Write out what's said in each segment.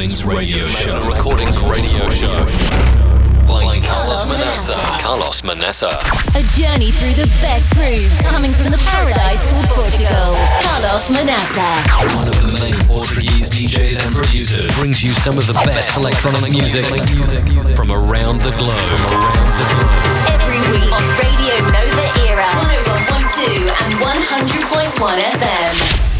Recordings Radio Show. Magna Recordings Radio Show. By Carlos Manassa. Carlos Manassa. A journey through the best grooves coming from the paradise called Portugal. Carlos Manassa. One of the main Portuguese DJs and producers brings you some of the best electronic music from around the globe. Every week on Radio Nova Era. 101.2 and 100.1 FM.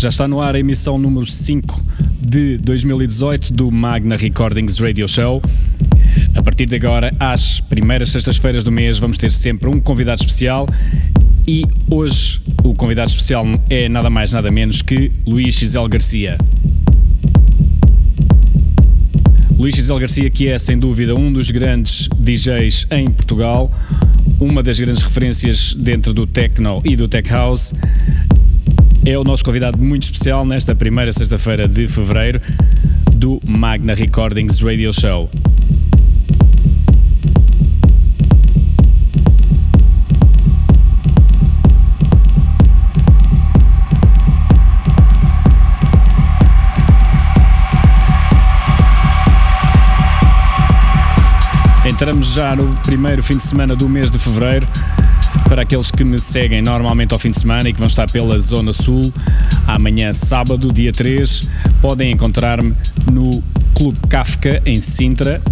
Já está no ar a emissão número 5 de 2018 do Magna Recordings Radio Show. A partir de agora, às primeiras sextas-feiras do mês, vamos ter sempre um convidado especial. E hoje o convidado especial é nada mais nada menos que Luís Gisele Garcia. Luís Gisele Garcia, que é sem dúvida um dos grandes DJs em Portugal, uma das grandes referências dentro do techno e do tech house é o nosso convidado muito especial nesta primeira sexta-feira de fevereiro do Magna Recordings Radio Show. Entramos já no primeiro fim de semana do mês de fevereiro para aqueles que me seguem normalmente ao fim de semana e que vão estar pela Zona Sul, amanhã, sábado, dia 3, podem encontrar-me no Clube Kafka, em Sintra,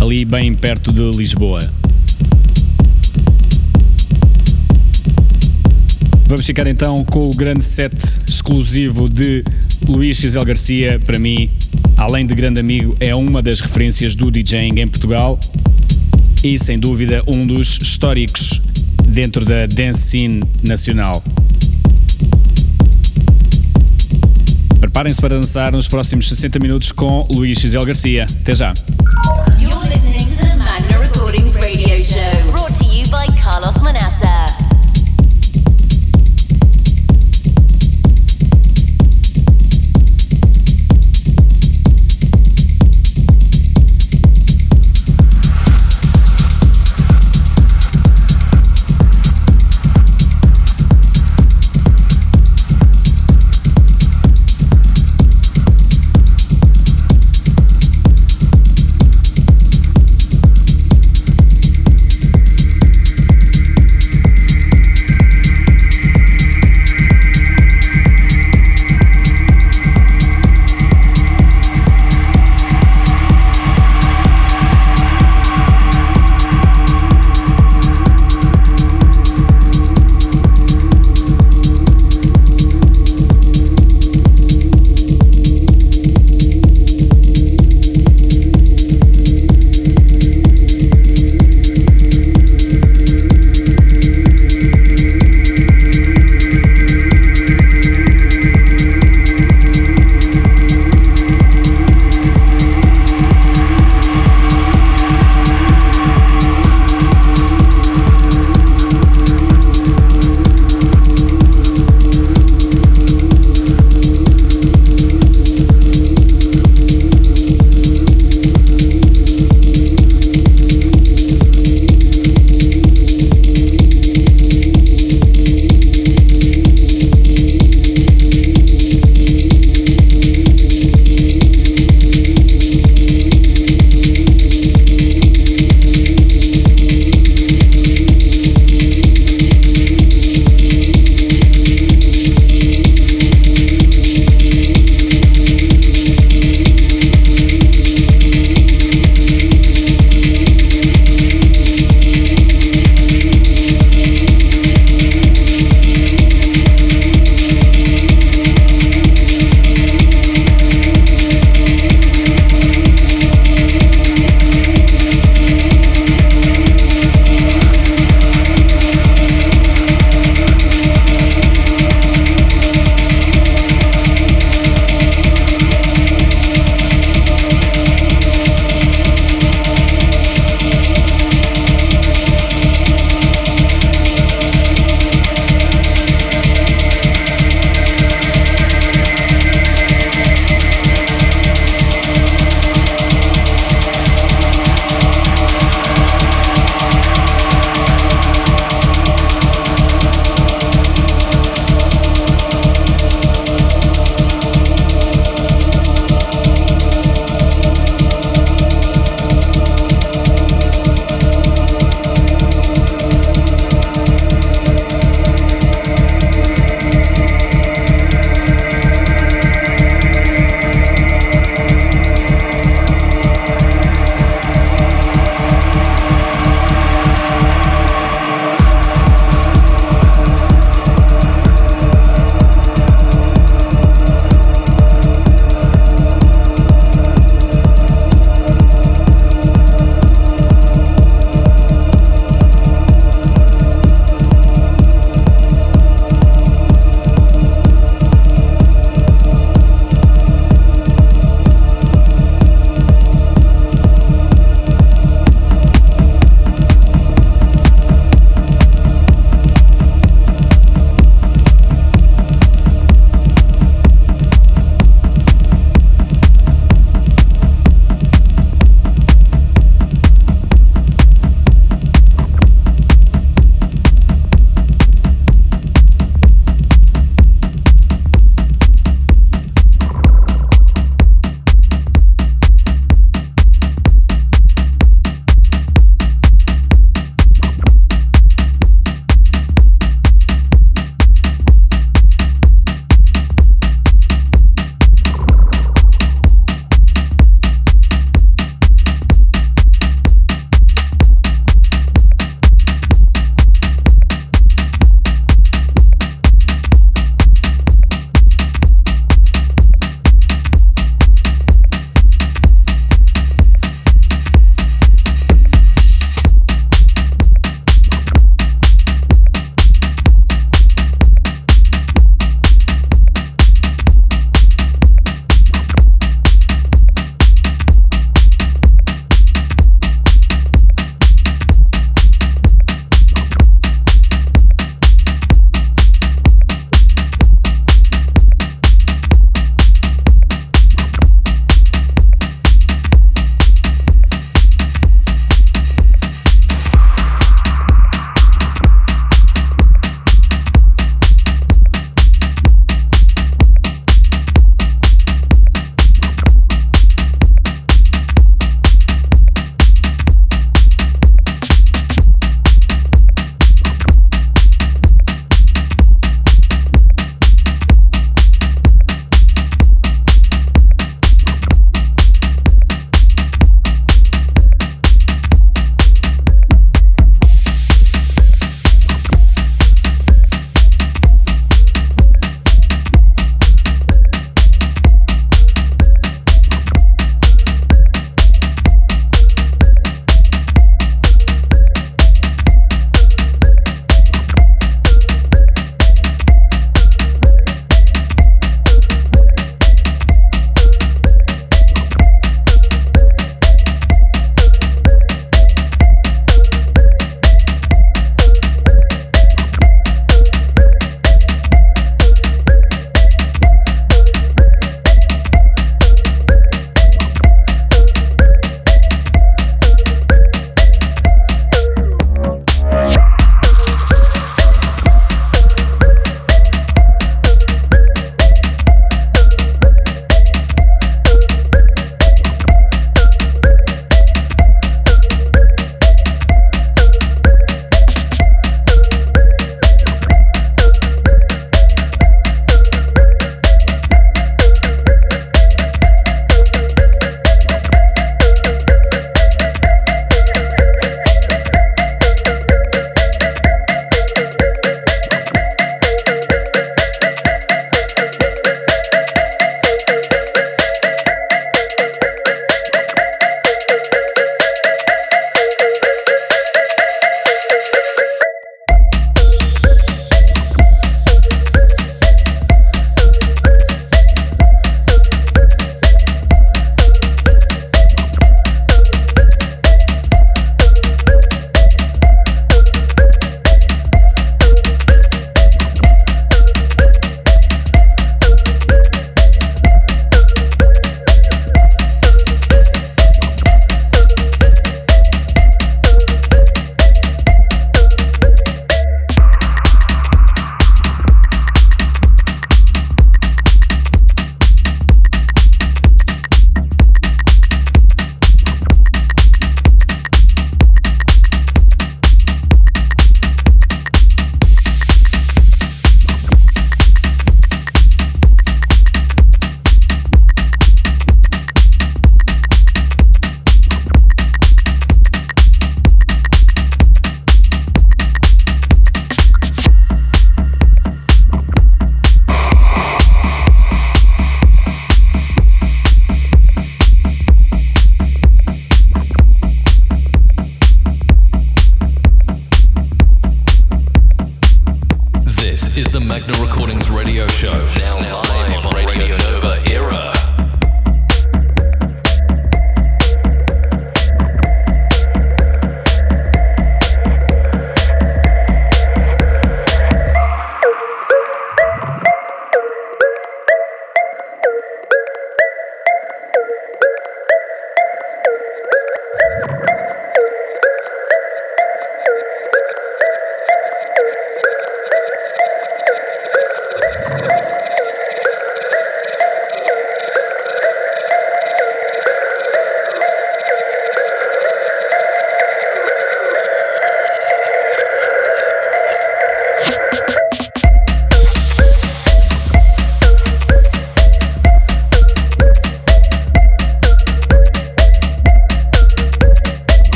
ali bem perto de Lisboa. Vamos ficar então com o grande set exclusivo de Luís Gisele Garcia. Para mim, além de grande amigo, é uma das referências do DJing em Portugal e, sem dúvida, um dos históricos dentro da dance scene nacional. Preparem-se para dançar nos próximos 60 minutos com Luís Gisele Garcia. Até já! You're listening to the Magna Recordings Radio Show,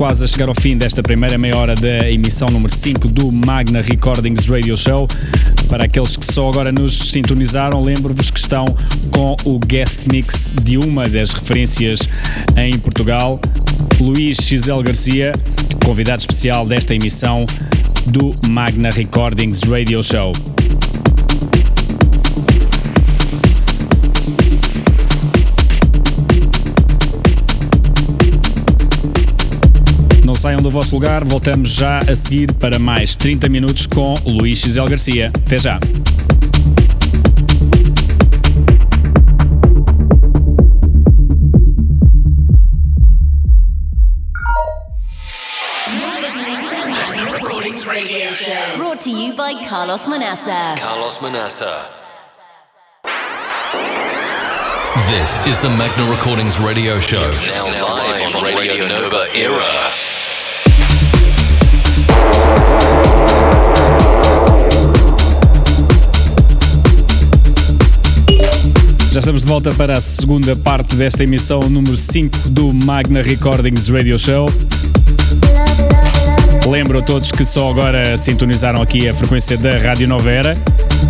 quase a chegar ao fim desta primeira meia hora da emissão número 5 do Magna Recordings Radio Show. Para aqueles que só agora nos sintonizaram, lembro-vos que estão com o guest mix de uma das referências em Portugal, Luís Xisel Garcia, convidado especial desta emissão do Magna Recordings Radio Show. Saiam do vosso lugar, voltamos já a seguir para mais 30 minutos com Luís Gisel Garcia. Até já! Brought to you by Carlos Manassa. Carlos Manassa. This is the Magna Recordings radio show. Now live on Radio Nova Era. Já estamos de volta para a segunda parte desta emissão número 5 do Magna Recordings Radio Show. Lembro a todos que só agora sintonizaram aqui a frequência da Rádio Nova Era.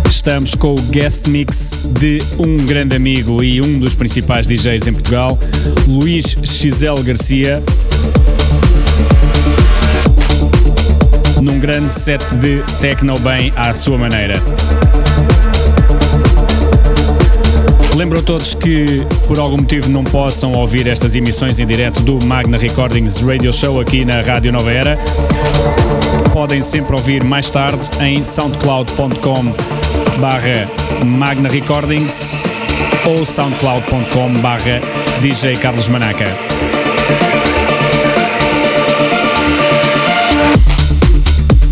Estamos com o guest mix de um grande amigo e um dos principais DJs em Portugal, Luís Xisel Garcia. Num grande set de techno bem à sua maneira. Lembro a todos que, por algum motivo, não possam ouvir estas emissões em direto do Magna Recordings Radio Show aqui na Rádio Nova Era. Podem sempre ouvir mais tarde em soundcloud.com barra Magna Recordings ou soundcloud.com barra DJ Carlos Manaca.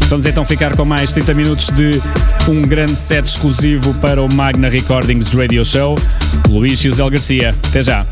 Vamos então ficar com mais 30 minutos de um grande set exclusivo para o Magna Recordings Radio Show. Luís Gisel Garcia, até já.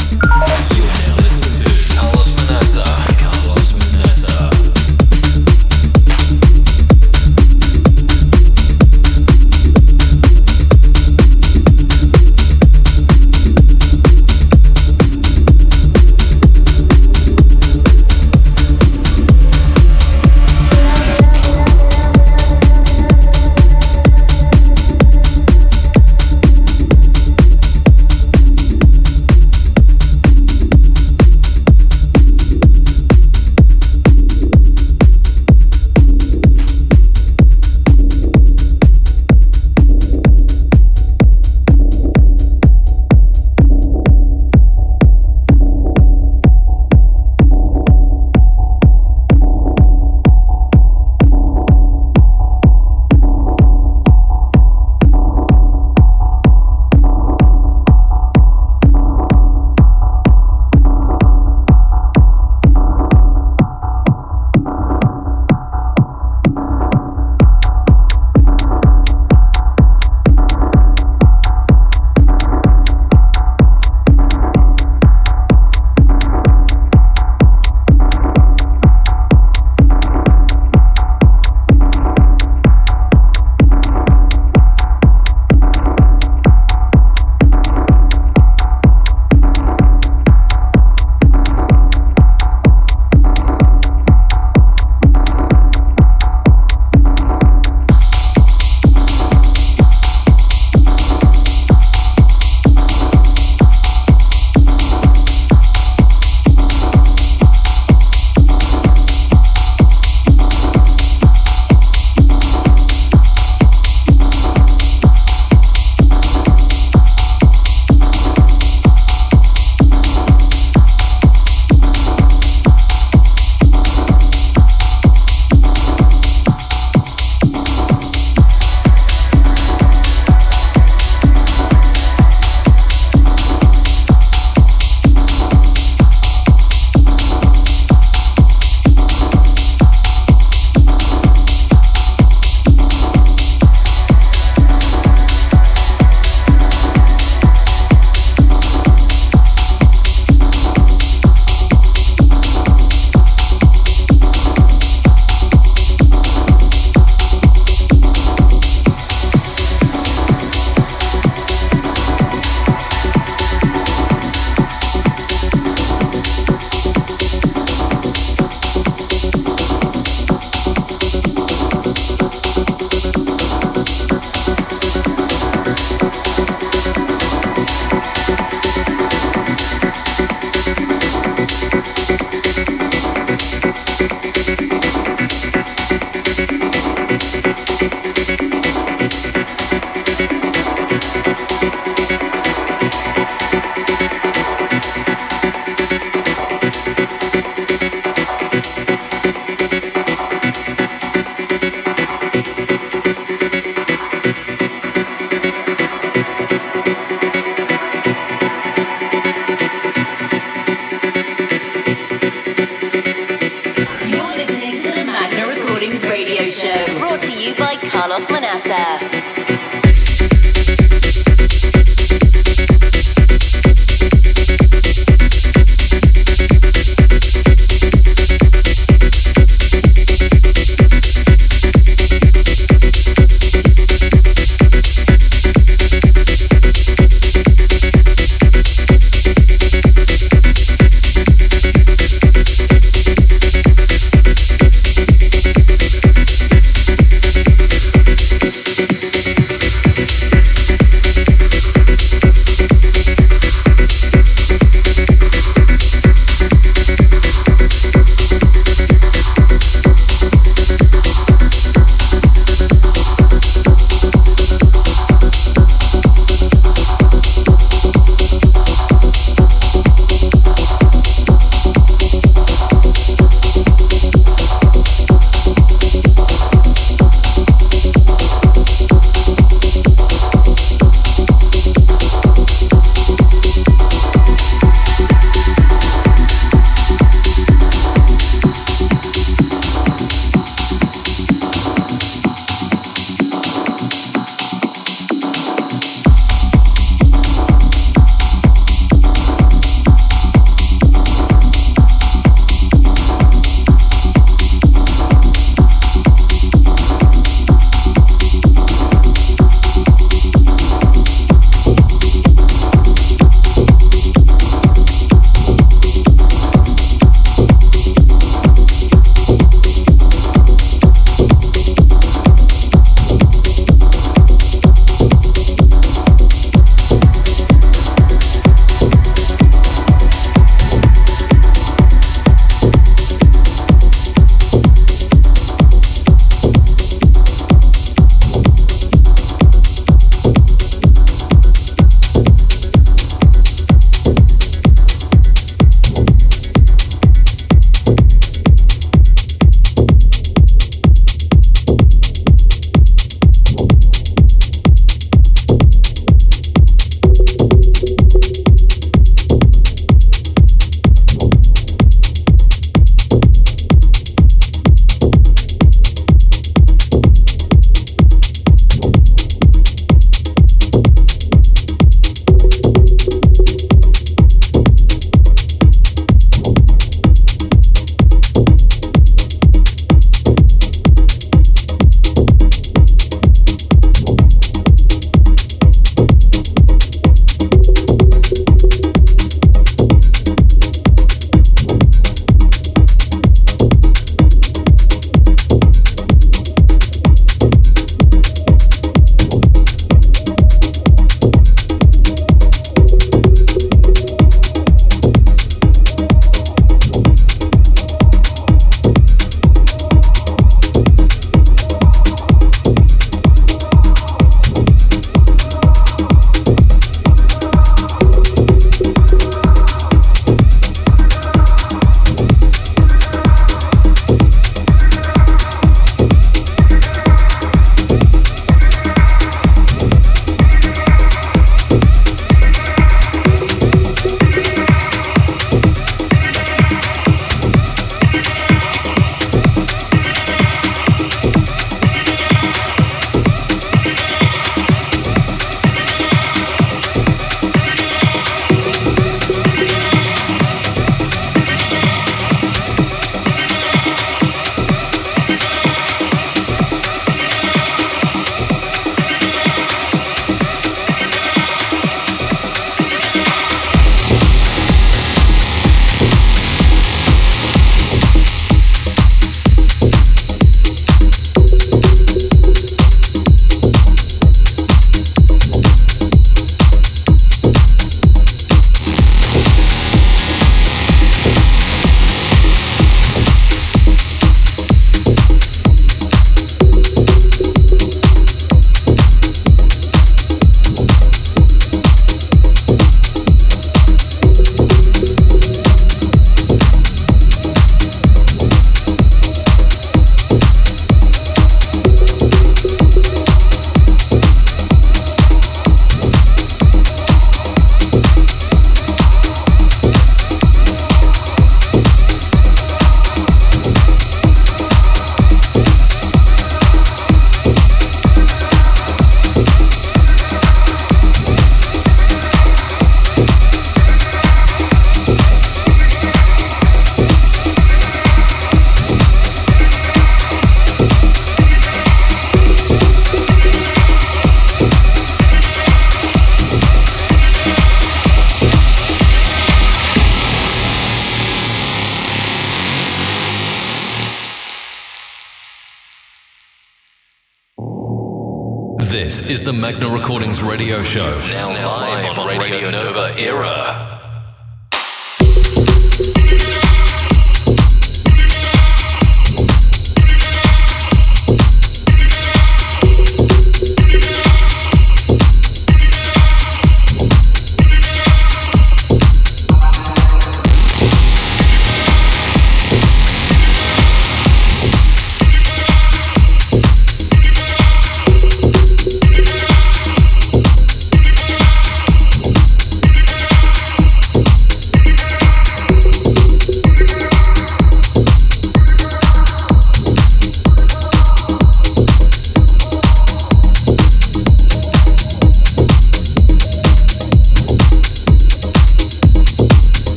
Magna Recordings radio show, now, now live, on, Radio Nova Era.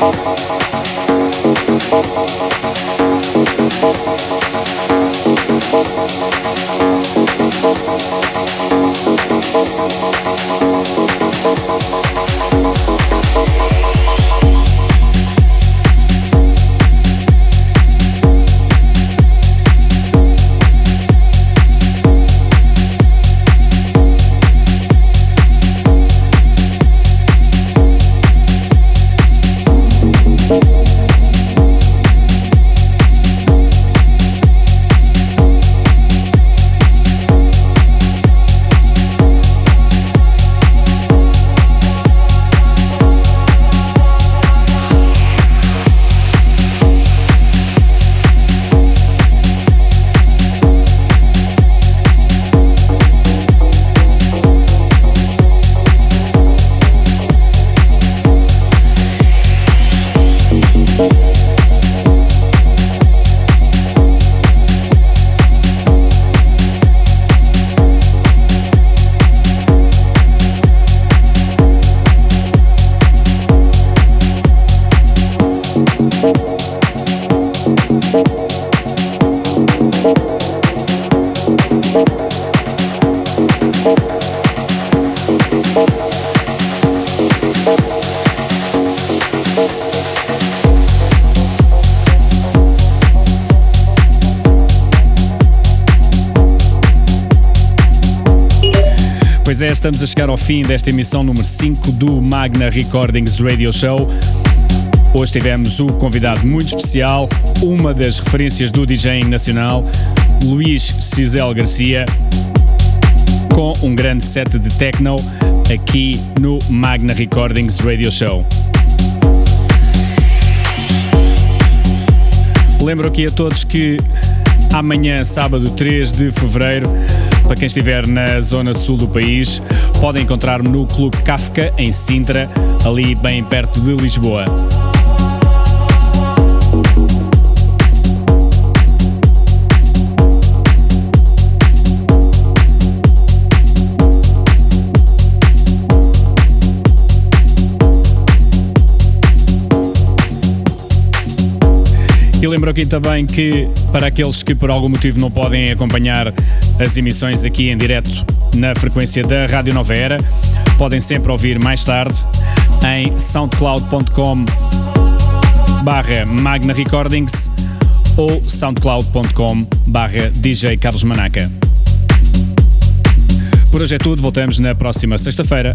Thank you. Estamos a chegar ao fim desta emissão número 5 do Magna Recordings Radio Show. Hoje tivemos um convidado muito especial, uma das referências do DJing nacional, Luís Cisel Garcia, com um grande set de techno aqui no Magna Recordings Radio Show. Lembro aqui a todos que amanhã, sábado 3 de fevereiro, para quem estiver na zona sul do país, podem encontrar-me no Clube Kafka, em Sintra, ali bem perto de Lisboa. E lembro aqui também que, para aqueles que por algum motivo não podem acompanhar as emissões aqui em direto na frequência da Rádio Nova Era, podem sempre ouvir mais tarde em soundcloud.com barra Magna Recordings ou soundcloud.com barra DJ Carlos Manaca. Por hoje é tudo, voltamos na próxima sexta-feira.